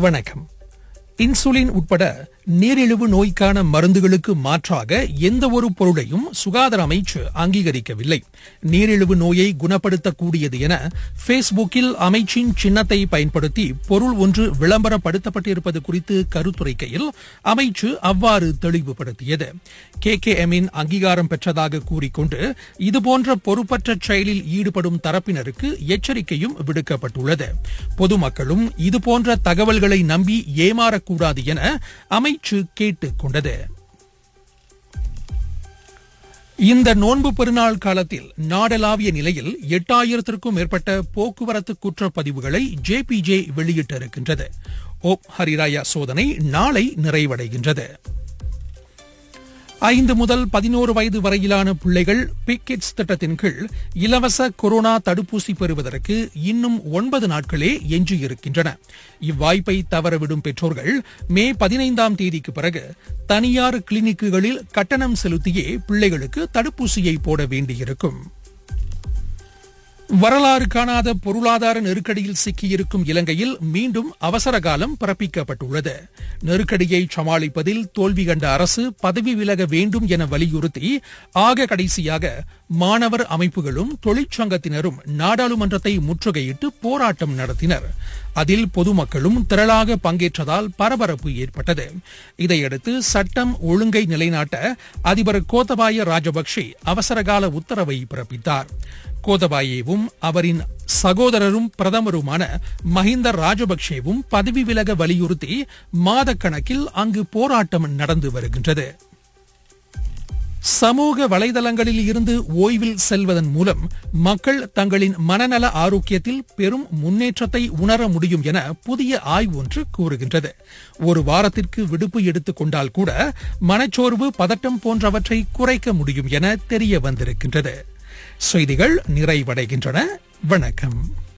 வணக்கம். இன்சுலின் உட்பட நீரிழிவு நோய்க்கான மருந்துகளுக்கு மாற்றாக எந்த ஒரு பொருளையும் சுகாதார அமைச்சு அங்கீகரிக்கவில்லை. நீரிழிவு நோயை குணப்படுத்தக்கூடியது என பேஸ்புக்கில் அமைச்சின் சின்னத்தை பயன்படுத்தி பொருள் ஒன்று விளம்பரப்படுத்தப்பட்டிருப்பது குறித்து கருத்துரைக்கையில் அமைச்சு அவ்வாறு தெளிவுபடுத்தியது. கே கே எம்மின் அங்கீகாரம் பெற்றதாக கூறிக்கொண்டு இதுபோன்ற பொறுப்பற்ற செயலில் ஈடுபடும் தரப்பினருக்கு எச்சரிக்கையும் விடுக்கப்பட்டுள்ளது. பொதுமக்களும் இதுபோன்ற தகவல்களை நம்பி ஏமாற செய்யக்கூடாது என அமைச்சு கேட்டுக் கொண்டது. இந்த நோன்பு பெருநாள் காலத்தில் நாடளாவிய நிலையில் எட்டாயிரத்திற்கும் மேற்பட்ட போக்குவரத்து குற்றப்பதிவுகளை ஜேபிஜே வெளியிட்டிருக்கின்றது. ஓப் ஹரிராயா சோதனை நாளை நிறைவடைகின்றது. ஐந்து முதல் பதினோரு வயது வரையிலான பிள்ளைகள் பிக்கிட்ஸ் திட்டத்தின் கீழ் இலவச கொரோனா தடுப்பூசி பெறுவதற்கு இன்னும் ஒன்பது நாட்களே எஞ்சியிருக்கின்றன. இவ்வாய்ப்பை தவறவிடும் பெற்றோர்கள் மே பதினைந்தாம் தேதிக்கு பிறகு தனியார் கிளினிக்குகளில் கட்டணம் செலுத்தியே பிள்ளைகளுக்கு தடுப்பூசியை போட வேண்டியிருக்கும். வரலாறு காணாத பொருளாதார நெருக்கடியில் சிக்கியிருக்கும் இலங்கையில் மீண்டும் அவசர காலம் பிறப்பிக்கப்பட்டுள்ளது. நெருக்கடியை சமாளிப்பதில் தோல்வி கண்ட அரசு பதவி விலக வேண்டும் என வலியுறுத்தி ஆக கடைசியாக மாணவர் அமைப்புகளும் தொழிற்சங்கத்தினரும் நாடாளுமன்றத்தை முற்றுகையிட்டு போராட்டம் நடத்தினர். அதில் பொதுமக்களும் திரளாக பங்கேற்றதால் பரபரப்பு ஏற்பட்டது. இதையடுத்து சட்டம் ஒழுங்கை நிலைநாட்ட அதிபர் கோத்தபாய ராஜபக்சே அவசரகால உத்தரவை பிறப்பித்தார். கோதபாயேவும் அவரின் சகோதரரும் பிரதமருமான மஹிந்த ராஜபக்சேவும் பதவி விலக வலியுறுத்தி மாதக்கணக்கில் அங்கு போராட்டம் நடந்து வருகின்றது. சமூக வலைதளங்களில் இருந்து ஓய்வில் செல்வதன் மூலம் மக்கள் தங்களின் மனநல ஆரோக்கியத்தில் பெரும் முன்னேற்றத்தை உணர முடியும் என புதிய ஆய்வு ஒன்று கூறுகின்றது. ஒரு வாரத்திற்கு விடுப்பு எடுத்துக் கொண்டால் கூட மனச்சோர்வு பதட்டம் போன்றவற்றை குறைக்க முடியும் என தெரிய வந்திருக்கின்றது. செய்திகள் நிறைவடைகின்றன. வணக்கம்.